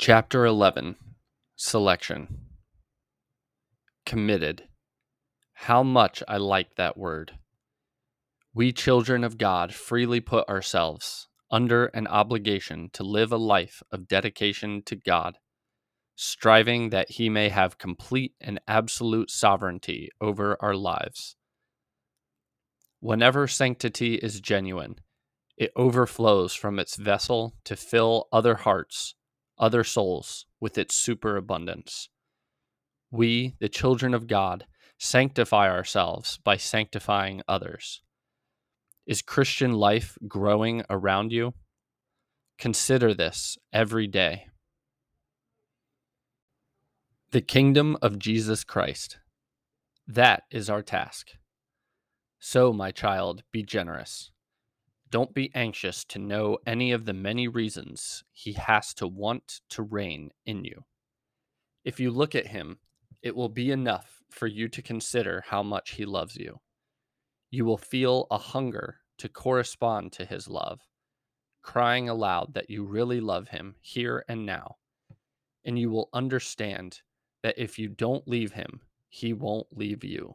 Chapter 11 Selection Committed. How much I like that word. We children of God freely put ourselves under an obligation to live a life of dedication to God, striving that He may have complete and absolute sovereignty over our lives. Whenever sanctity is genuine, it overflows from its vessel to fill other hearts other souls with its superabundance. We, the children of God, sanctify ourselves by sanctifying others. Is Christian life growing around you? Consider this every day. The kingdom of Jesus Christ. That is our task. So, my child, be generous. Don't be anxious to know any of the many reasons he has to want to reign in you. If you look at him, it will be enough for you to consider how much he loves you. You will feel a hunger to correspond to his love, crying aloud that you really love him here and now. And you will understand that if you don't leave him, he won't leave you.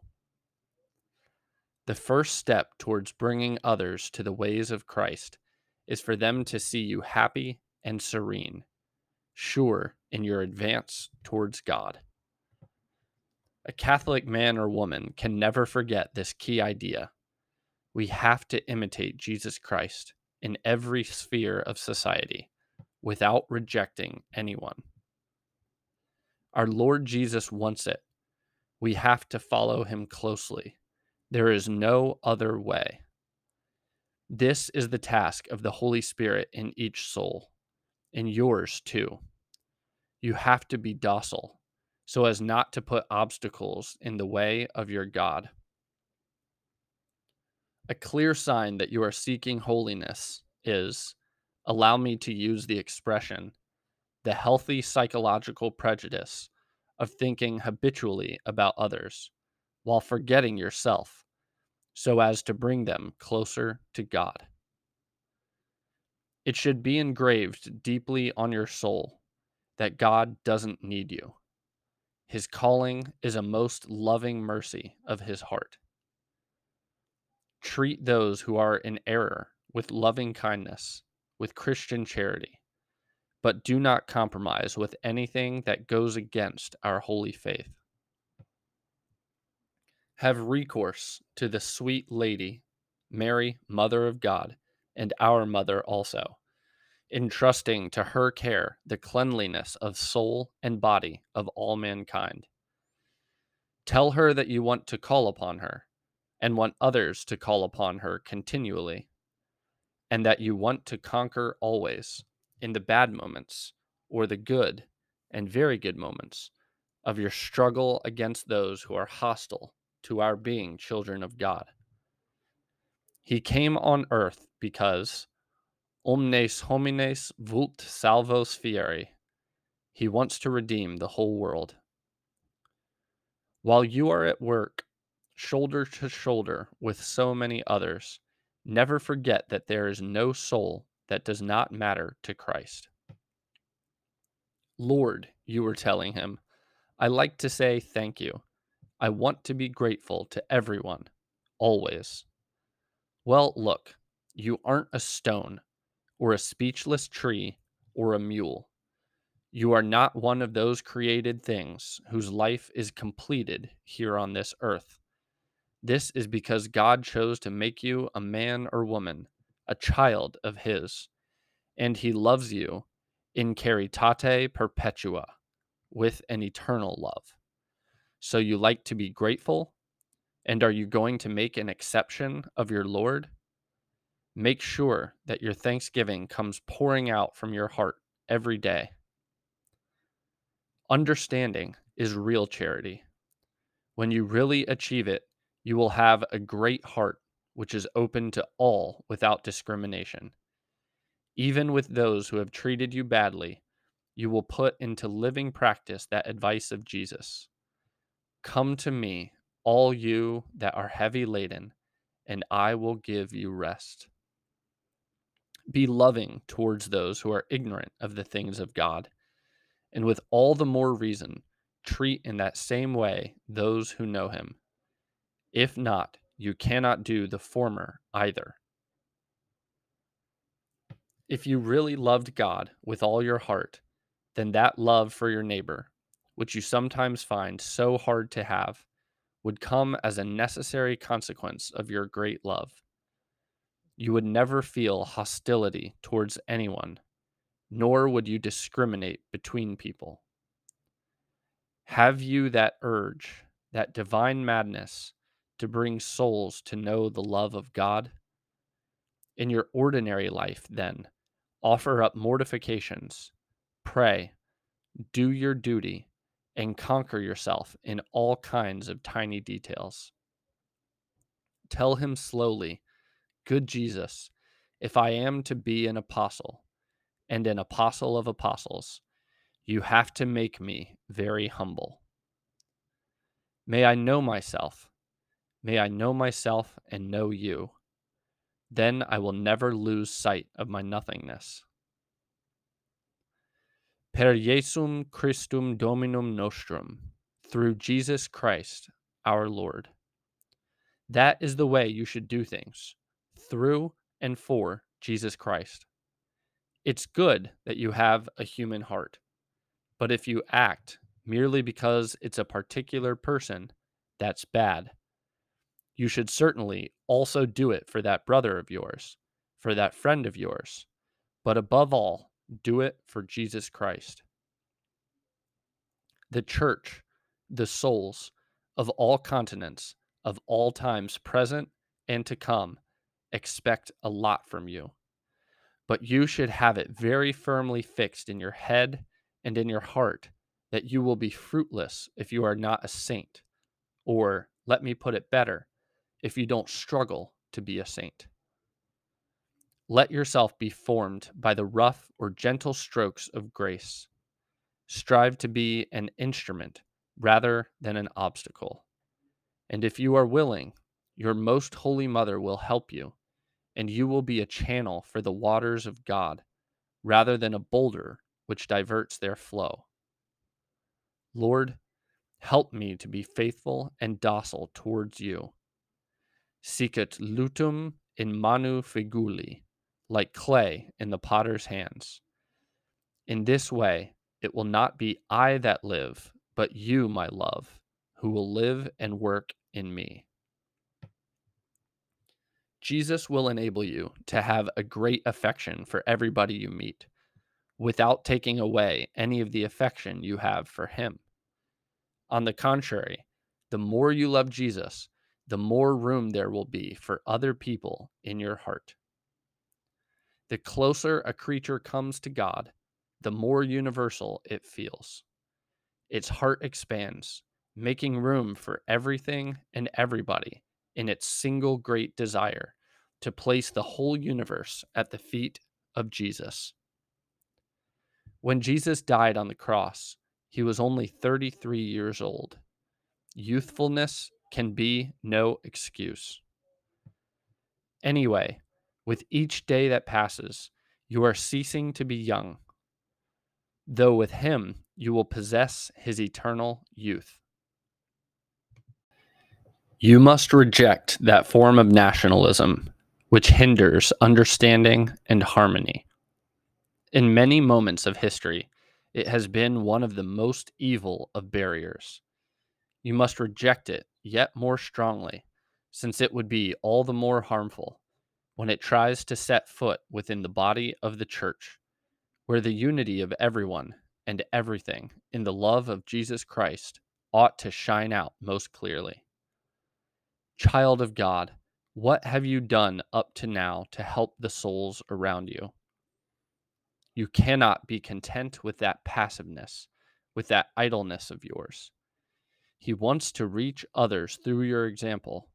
The first step towards bringing others to the ways of Christ is for them to see you happy and serene, sure in your advance towards God. A Catholic man or woman can never forget this key idea. We have to imitate Jesus Christ in every sphere of society without rejecting anyone. Our Lord Jesus wants it. We have to follow him closely there is no other way. This is the task of the Holy Spirit in each soul, in yours too. You have to be docile so as not to put obstacles in the way of your God. A clear sign that you are seeking holiness is, allow me to use the expression, the healthy psychological prejudice of thinking habitually about others while forgetting yourself so as to bring them closer to God. It should be engraved deeply on your soul that God doesn't need you. His calling is a most loving mercy of his heart. Treat those who are in error with loving kindness, with Christian charity, but do not compromise with anything that goes against our holy faith have recourse to the sweet Lady, Mary, Mother of God, and our Mother also, entrusting to her care the cleanliness of soul and body of all mankind. Tell her that you want to call upon her, and want others to call upon her continually, and that you want to conquer always, in the bad moments, or the good and very good moments, of your struggle against those who are hostile to our being children of God. He came on earth because omnes homines vult salvos fieri. He wants to redeem the whole world. While you are at work, shoulder to shoulder with so many others, never forget that there is no soul that does not matter to Christ. Lord, you were telling him, I like to say thank you I want to be grateful to everyone, always. Well, look, you aren't a stone, or a speechless tree, or a mule. You are not one of those created things whose life is completed here on this earth. This is because God chose to make you a man or woman, a child of His, and He loves you in caritate perpetua, with an eternal love. So you like to be grateful? And are you going to make an exception of your Lord? Make sure that your thanksgiving comes pouring out from your heart every day. Understanding is real charity. When you really achieve it, you will have a great heart which is open to all without discrimination. Even with those who have treated you badly, you will put into living practice that advice of Jesus. Come to me, all you that are heavy laden, and I will give you rest. Be loving towards those who are ignorant of the things of God, and with all the more reason, treat in that same way those who know him. If not, you cannot do the former either. If you really loved God with all your heart, then that love for your neighbor, which you sometimes find so hard to have, would come as a necessary consequence of your great love. You would never feel hostility towards anyone, nor would you discriminate between people. Have you that urge, that divine madness to bring souls to know the love of God? In your ordinary life, then, offer up mortifications, pray, do your duty, and conquer yourself in all kinds of tiny details. Tell him slowly, Good Jesus, if I am to be an apostle, and an apostle of apostles, you have to make me very humble. May I know myself. May I know myself and know you. Then I will never lose sight of my nothingness. Per Jesum Christum Dominum Nostrum, through Jesus Christ our Lord. That is the way you should do things, through and for Jesus Christ. It's good that you have a human heart, but if you act merely because it's a particular person, that's bad. You should certainly also do it for that brother of yours, for that friend of yours, but above all, do it for Jesus Christ. The church, the souls of all continents, of all times present and to come, expect a lot from you. But you should have it very firmly fixed in your head and in your heart that you will be fruitless if you are not a saint. Or, let me put it better, if you don't struggle to be a saint. Let yourself be formed by the rough or gentle strokes of grace. Strive to be an instrument rather than an obstacle. And if you are willing, your most holy mother will help you, and you will be a channel for the waters of God rather than a boulder which diverts their flow. Lord, help me to be faithful and docile towards you. Sicut lutum in manu figuli like clay in the potter's hands. In this way, it will not be I that live, but you, my love, who will live and work in me. Jesus will enable you to have a great affection for everybody you meet without taking away any of the affection you have for him. On the contrary, the more you love Jesus, the more room there will be for other people in your heart. The closer a creature comes to God, the more universal it feels. Its heart expands, making room for everything and everybody in its single great desire to place the whole universe at the feet of Jesus. When Jesus died on the cross, he was only 33 years old. Youthfulness can be no excuse. Anyway, with each day that passes, you are ceasing to be young, though with him you will possess his eternal youth. You must reject that form of nationalism which hinders understanding and harmony. In many moments of history, it has been one of the most evil of barriers. You must reject it yet more strongly, since it would be all the more harmful when it tries to set foot within the body of the church, where the unity of everyone and everything in the love of Jesus Christ ought to shine out most clearly. Child of God, what have you done up to now to help the souls around you? You cannot be content with that passiveness, with that idleness of yours. He wants to reach others through your example,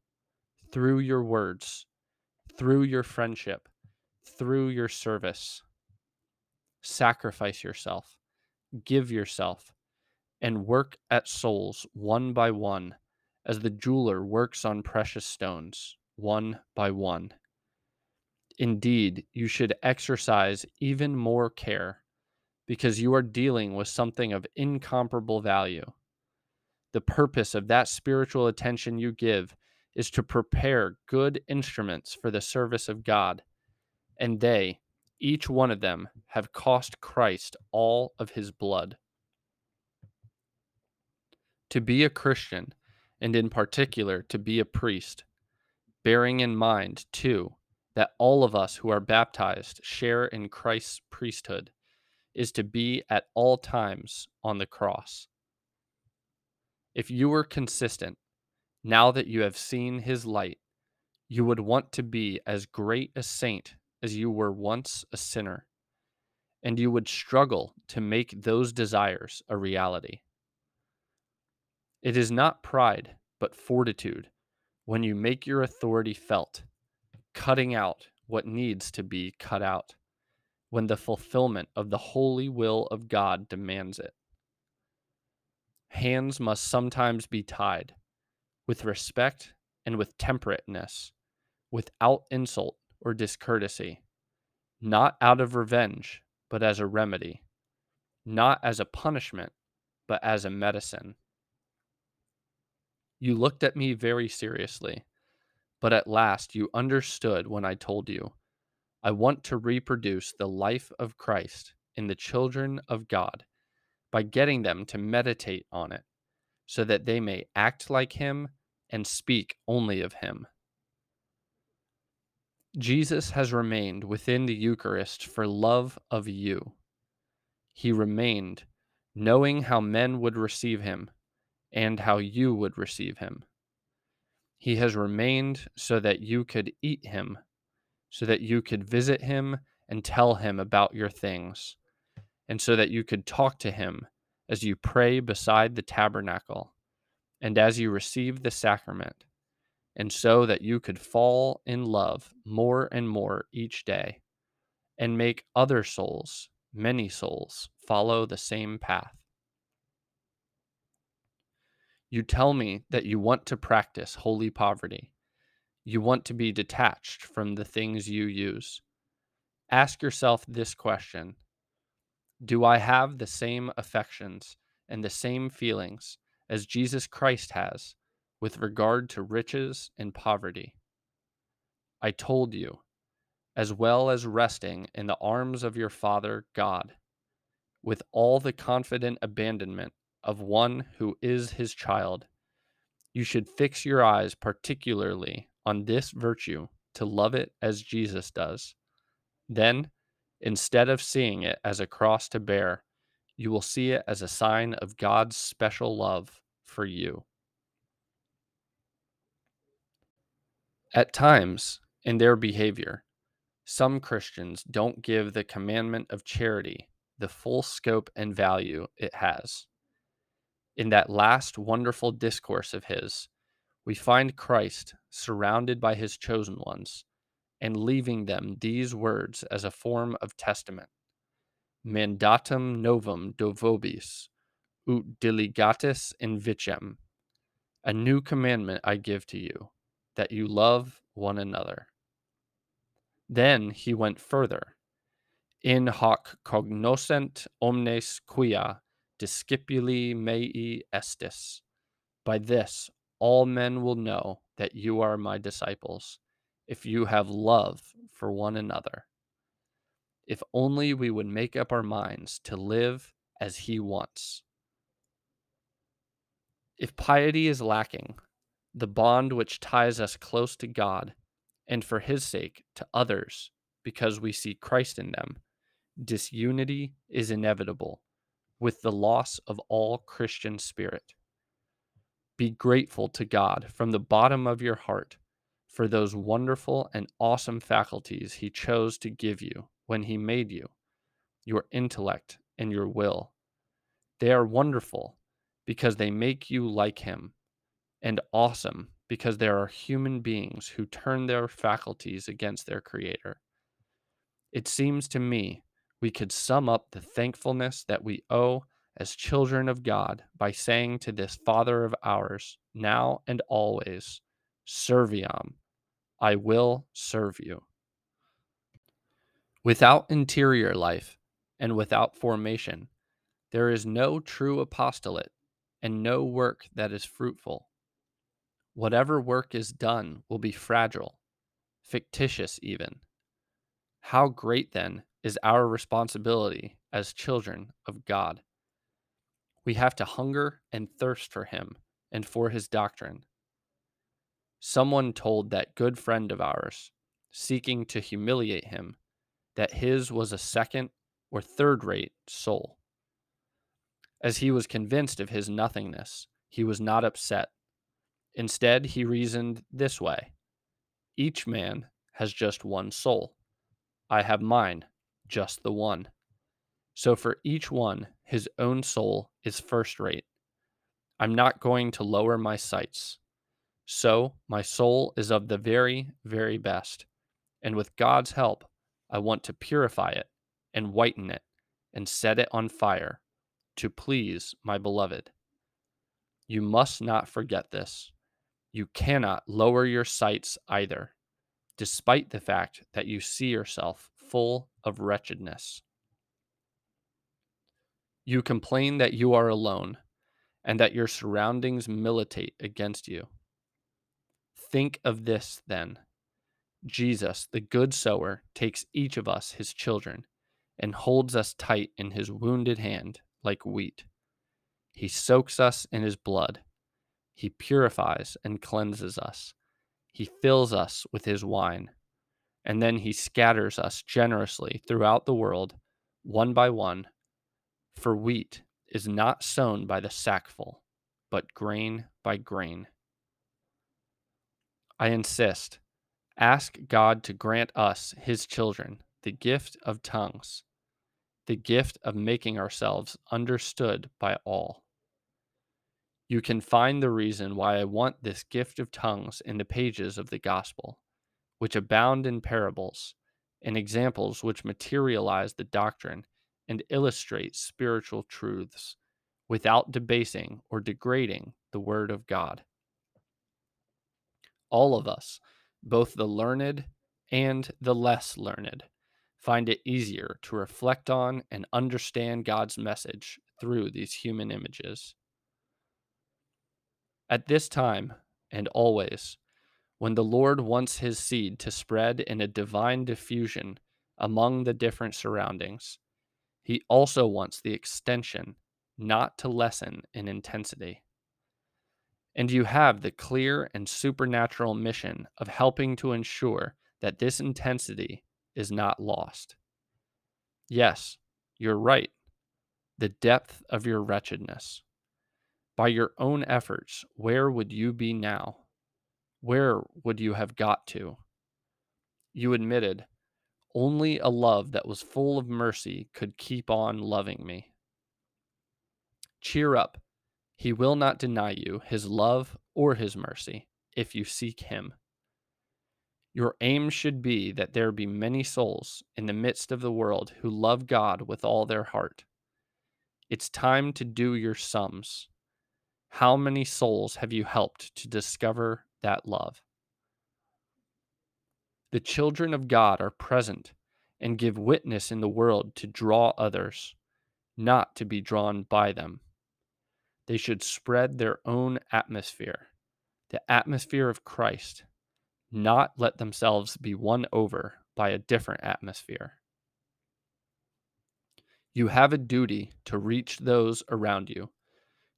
through your words, through your friendship, through your service. Sacrifice yourself, give yourself, and work at souls one by one, as the jeweler works on precious stones, one by one. Indeed, you should exercise even more care, because you are dealing with something of incomparable value. The purpose of that spiritual attention you give is to prepare good instruments for the service of God, and they, each one of them, have cost Christ all of his blood. To be a Christian, and in particular to be a priest, bearing in mind, too, that all of us who are baptized share in Christ's priesthood, is to be at all times on the cross. If you were consistent, now that you have seen his light, you would want to be as great a saint as you were once a sinner, and you would struggle to make those desires a reality. It is not pride, but fortitude when you make your authority felt, cutting out what needs to be cut out, when the fulfillment of the holy will of God demands it. Hands must sometimes be tied, with respect and with temperateness, without insult or discourtesy, not out of revenge, but as a remedy, not as a punishment, but as a medicine. You looked at me very seriously, but at last you understood when I told you, I want to reproduce the life of Christ in the children of God by getting them to meditate on it, so that they may act like Him and speak only of Him. Jesus has remained within the Eucharist for love of you. He remained, knowing how men would receive him and how you would receive him. He has remained so that you could eat him, so that you could visit him and tell him about your things, and so that you could talk to him as you pray beside the tabernacle and as you receive the sacrament and so that you could fall in love more and more each day and make other souls, many souls, follow the same path. You tell me that you want to practice holy poverty. You want to be detached from the things you use. Ask yourself this question Do I have the same affections and the same feelings as Jesus Christ has with regard to riches and poverty. I told you, as well as resting in the arms of your Father God, with all the confident abandonment of one who is his child, you should fix your eyes particularly on this virtue to love it as Jesus does. Then, instead of seeing it as a cross to bear, you will see it as a sign of God's special love for you. At times, in their behavior, some Christians don't give the commandment of charity the full scope and value it has. In that last wonderful discourse of his, we find Christ surrounded by his chosen ones and leaving them these words as a form of testament Mandatum novum do vobis, ut diligatis invicem. A new commandment I give to you that you love one another. Then he went further. In hoc cognoscent omnes quia discipuli mei estis. By this all men will know that you are my disciples, if you have love for one another. If only we would make up our minds to live as he wants. If piety is lacking, the bond which ties us close to God and for his sake to others because we see Christ in them, disunity is inevitable with the loss of all Christian spirit. Be grateful to God from the bottom of your heart for those wonderful and awesome faculties He chose to give you when He made you, your intellect and your will. They are wonderful because they make you like Him and awesome because there are human beings who turn their faculties against their Creator. It seems to me we could sum up the thankfulness that we owe as children of God by saying to this Father of ours, now and always, Serviam, I will serve you. Without interior life, and without formation. There is no true apostolate and no work that is fruitful. Whatever work is done will be fragile, fictitious even. How great then is our responsibility as children of God? We have to hunger and thirst for Him and for His doctrine. Someone told that good friend of ours, seeking to humiliate him, that his was a second or third rate soul. As he was convinced of his nothingness, he was not upset. Instead, he reasoned this way Each man has just one soul. I have mine, just the one. So for each one, his own soul is first rate. I'm not going to lower my sights. So my soul is of the very, very best. And with God's help, I want to purify it and whiten it and set it on fire to please my beloved. You must not forget this. You cannot lower your sights either, despite the fact that you see yourself full of wretchedness. You complain that you are alone and that your surroundings militate against you. Think of this then Jesus, the good sower, takes each of us, his children, and holds us tight in his wounded hand like wheat. He soaks us in his blood. He purifies and cleanses us. He fills us with his wine. And then he scatters us generously throughout the world, one by one. For wheat is not sown by the sackful, but grain by grain. I insist, ask God to grant us, his children, the gift of tongues, the gift of making ourselves understood by all. You can find the reason why I want this gift of tongues in the pages of the gospel, which abound in parables and examples which materialize the doctrine and illustrate spiritual truths without debasing or degrading the word of God. All of us, both the learned and the less learned, find it easier to reflect on and understand God's message through these human images. At this time, and always, when the Lord wants his seed to spread in a divine diffusion among the different surroundings, he also wants the extension not to lessen in intensity. And you have the clear and supernatural mission of helping to ensure that this intensity is not lost. Yes, you're right. The depth of your wretchedness by your own efforts, where would you be now? Where would you have got to? You admitted, only a love that was full of mercy could keep on loving me. Cheer up. He will not deny you his love or his mercy if you seek him. Your aim should be that there be many souls in the midst of the world who love God with all their heart. It's time to do your sums. How many souls have you helped to discover that love? The children of God are present and give witness in the world to draw others, not to be drawn by them. They should spread their own atmosphere, the atmosphere of Christ, not let themselves be won over by a different atmosphere. You have a duty to reach those around you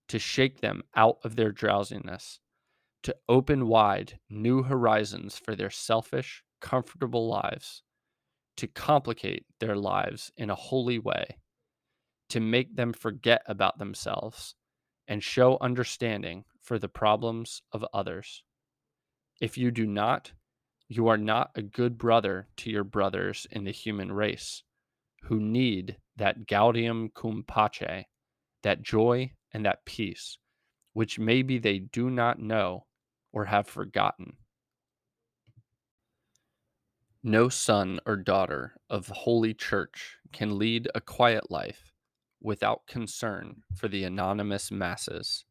to shake them out of their drowsiness, to open wide new horizons for their selfish, comfortable lives, to complicate their lives in a holy way, to make them forget about themselves and show understanding for the problems of others. If you do not, you are not a good brother to your brothers in the human race, who need that gaudium cum pace, that joy and that peace, which maybe they do not know or have forgotten. No son or daughter of the Holy Church can lead a quiet life without concern for the anonymous masses,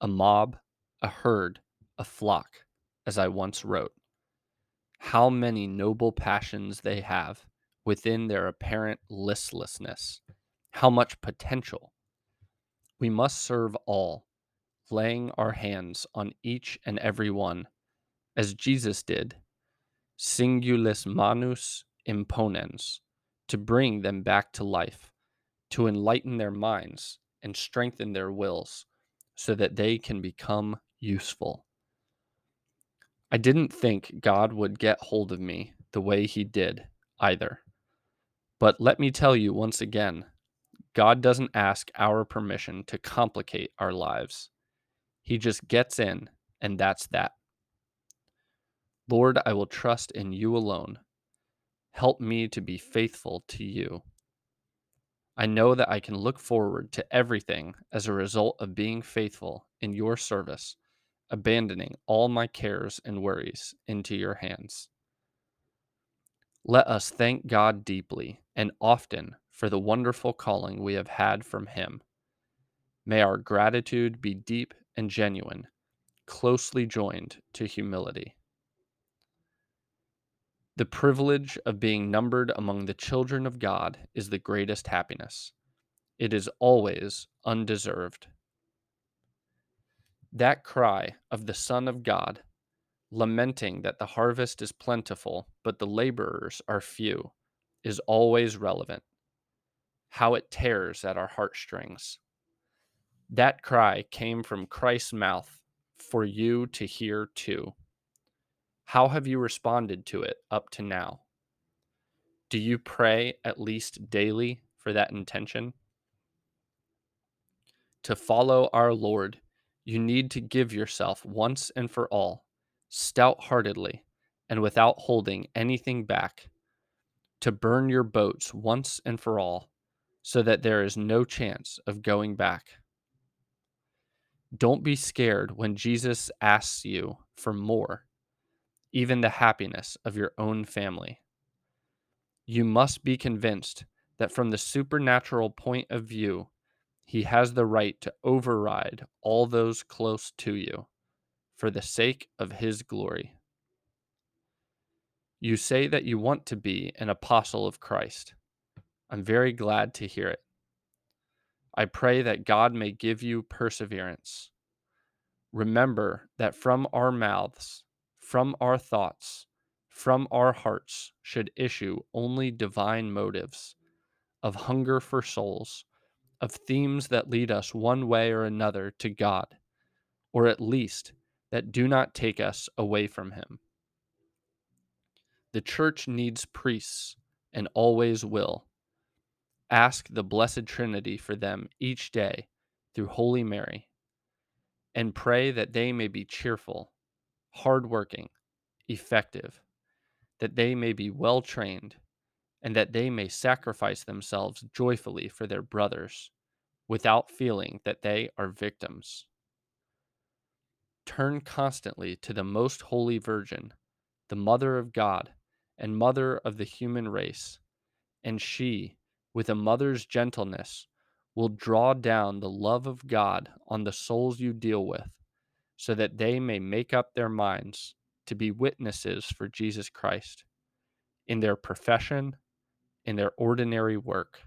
a mob, a herd, a flock, as I once wrote. How many noble passions they have, within their apparent listlessness. How much potential! We must serve all, laying our hands on each and every one, as Jesus did, singulis manus imponens, to bring them back to life, to enlighten their minds and strengthen their wills, so that they can become useful. I didn't think God would get hold of me the way he did either. But let me tell you once again God doesn't ask our permission to complicate our lives. He just gets in, and that's that. Lord, I will trust in you alone. Help me to be faithful to you. I know that I can look forward to everything as a result of being faithful in your service, abandoning all my cares and worries into your hands. Let us thank God deeply and often for the wonderful calling we have had from Him. May our gratitude be deep and genuine, closely joined to humility. The privilege of being numbered among the children of God is the greatest happiness. It is always undeserved. That cry of the Son of God lamenting that the harvest is plentiful, but the laborers are few, is always relevant. How it tears at our heartstrings. That cry came from Christ's mouth for you to hear too. How have you responded to it up to now? Do you pray at least daily for that intention? To follow our Lord, you need to give yourself once and for all stout heartedly, and without holding anything back, to burn your boats once and for all, so that there is no chance of going back. Don't be scared when Jesus asks you for more, even the happiness of your own family. You must be convinced that from the supernatural point of view, he has the right to override all those close to you for the sake of his glory. You say that you want to be an apostle of Christ. I'm very glad to hear it. I pray that God may give you perseverance. Remember that from our mouths, from our thoughts, from our hearts should issue only divine motives of hunger for souls, of themes that lead us one way or another to God, or at least that do not take us away from him. The church needs priests and always will. Ask the Blessed Trinity for them each day through Holy Mary, and pray that they may be cheerful, hardworking, effective, that they may be well trained, and that they may sacrifice themselves joyfully for their brothers without feeling that they are victims. Turn constantly to the Most Holy Virgin, the Mother of God and Mother of the human race, and she, with a mother's gentleness, will draw down the love of God on the souls you deal with, so that they may make up their minds to be witnesses for Jesus Christ in their profession, in their ordinary work.